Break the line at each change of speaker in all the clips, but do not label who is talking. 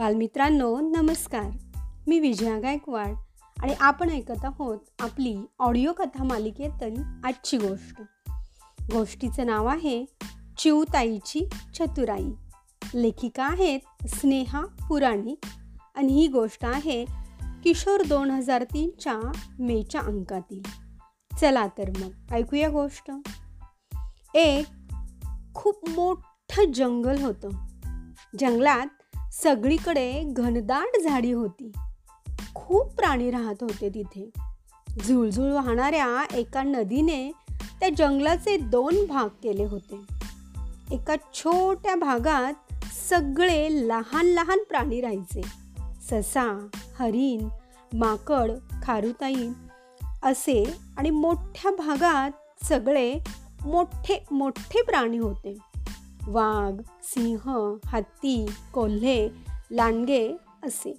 बालमित्रांनो नमस्कार. मी विजया गायकवाड आणि आपण ऐकत आहोत आपली ऑडिओ कथा मालिकेतील आजची गोष्ट. गोष्टीचं नाव आहे चिवताईची चतुराई. लेखिका आहेत स्नेहा पुराणिक आणि ही गोष्ट आहे किशोर दोन हजार तीनच्या मेच्या अंकातील. चला तर मग ऐकूया गोष्ट. एक खूप मोठं जंगल होतं. जंगलात सगळीकडे घनदाट झाडी होती. खूप प्राणी राहत होते तिथे. झुळझुळ वाहणाऱ्या एका नदीने त्या जंगलाचे दोन भाग केले होते. एका छोट्या भागात सगळे लहान लहान प्राणी राहायचे. ससा हरिण माकड खारुताई असे आणि मोठ्या भागात सगळे मोठे मोठे प्राणी होते. वाघ सिंह हत्ती कोल्हे लांडगे असे.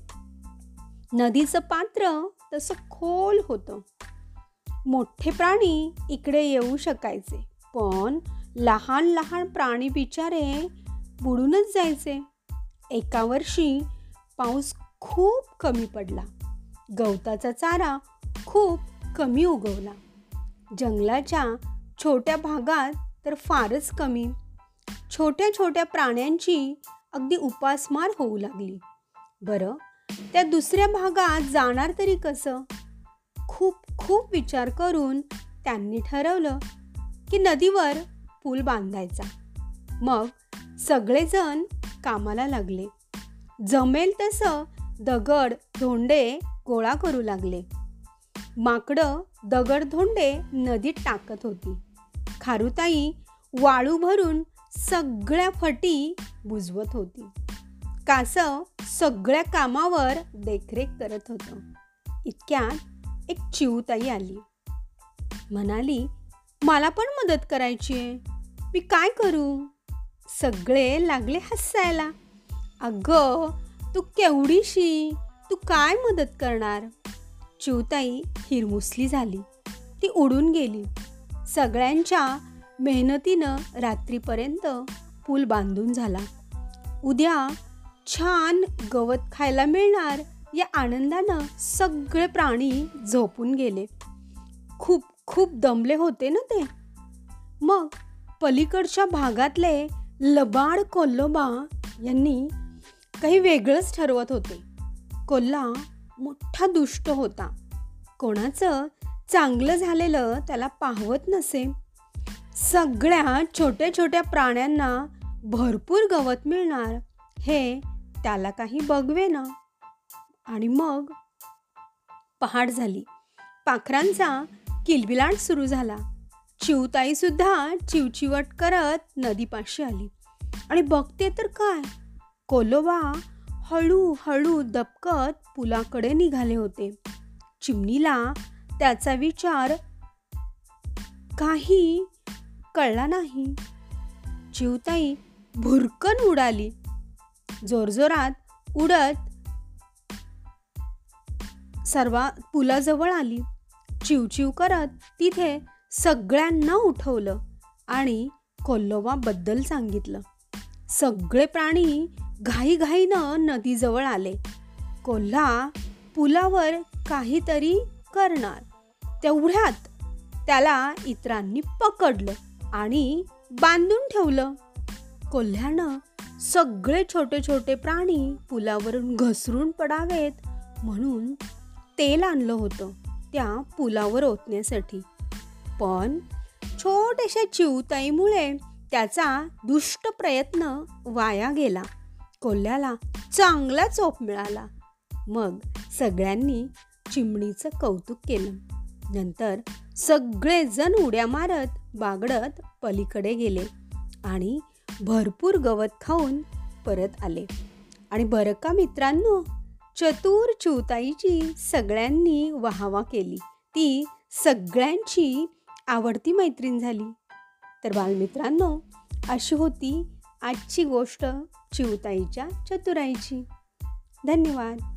नदीचं पात्र तसं खोल होतं. मोठे प्राणी इकडे येऊ शकायचे पण लहान लहान प्राणी बिचारे बुडूनच जायचे. एका वर्षी पाऊस खूप कमी पडला. गवताचा चारा खूप कमी उगवला. जंगलाच्या छोट्या भागात तर फारच कमी. छोट्या छोट्या प्राण्यांची अगदी उपासमार होऊ लागली. बरं त्या दुसऱ्या भागात जाणार तरी कसं? खूप खूप विचार करून त्यांनी ठरवलं की नदीवर पूल बांधायचा. मग सगळेजण कामाला लागले. जमेल तसं दगड धोंडे गोळा करू लागले. माकडं दगड धोंडे नदीत टाकत होती. खारुताई वाळू भरून सगळ्या फटी बुजवत होती. कासव सगळ्या कामावर देखरेख करत होतं. इतक्यात एक चिवताई आली. म्हणाली मला पण मदत करायची आहे. मी काय करू? सगळे लागले हसायला. अगं तू केवढीशी? तू काय मदत करणार? चिवताई हिरमुसली झाली. ती उडून गेली. सगळ्यांच्या मेहनतीनं रात्रीपर्यंत पूल बांधून झाला. उद्या छान गवत खायला मिळणार या आनंदानं सगळे प्राणी झोपून गेले. खूप खूप दमले होते ना ते. मग पलीकडच्या भागातले लबाड कोल्लोबा यांनी काही वेगळंच ठरवत होते. कोल्हा मोठा दुष्ट होता. कोणाचं चांगलं झालेलं त्याला पाहवत नसे. सगळ्या छोट्या छोट्या प्राण्यांना भरपूर गवत मिळणार. हे त्याला काही बघवे ना. आणि मग पहाट झाली. पाखरांचा किलबिलाट सुरू झाला. चिवताई सुद्धा चिवचिवट करत नदीपाशी आली. आणि बघते तर काय? कोलोबा हळूहळू दबकत पुलाकडे निघाले होते. चिमणीला त्याचा विचार काही कळला नाही. चिवताई भुरकन उडाली. जोरजोरात उडत सर्वा पुलाजवळ आली. चिवचिव करत तिथे सगळ्यांना उठवलं आणि कोल्लोवाबद्दल सांगितलं. सगळे प्राणी घाईघाईनं नदीजवळ आले. कोल्हा पुलावर काहीतरी करणार. तेवढ्यात त्याला इतरांनी पकडलं. आणि बांधून ठेवलं. कोल्ह्यानं सगळे छोटे छोटे प्राणी पुलावरून घसरून पडावेत म्हणून तेल आणलं होतं त्या पुलावर ओतण्यासाठी. पण छोट्याशा चिवताईमुळे त्याचा दुष्ट प्रयत्न वाया गेला. कोल्ह्याला चांगला चोप मिळाला. मग सगळ्यांनी चिमणीचं कौतुक केलं. नंतर सगळेजण उड्या मारत बागडत पलीकडे गेले आणि भरपूर गवत खाऊन परत आले. आणि बरं का मित्रांनो? चतुर चिवताईची सगळ्यांनी वाहवा केली. ती सगळ्यांची आवडती मैत्रीण झाली. तर बालमित्रांनो अशी होती आजची गोष्ट चिवताईच्या चतुराईची. धन्यवाद.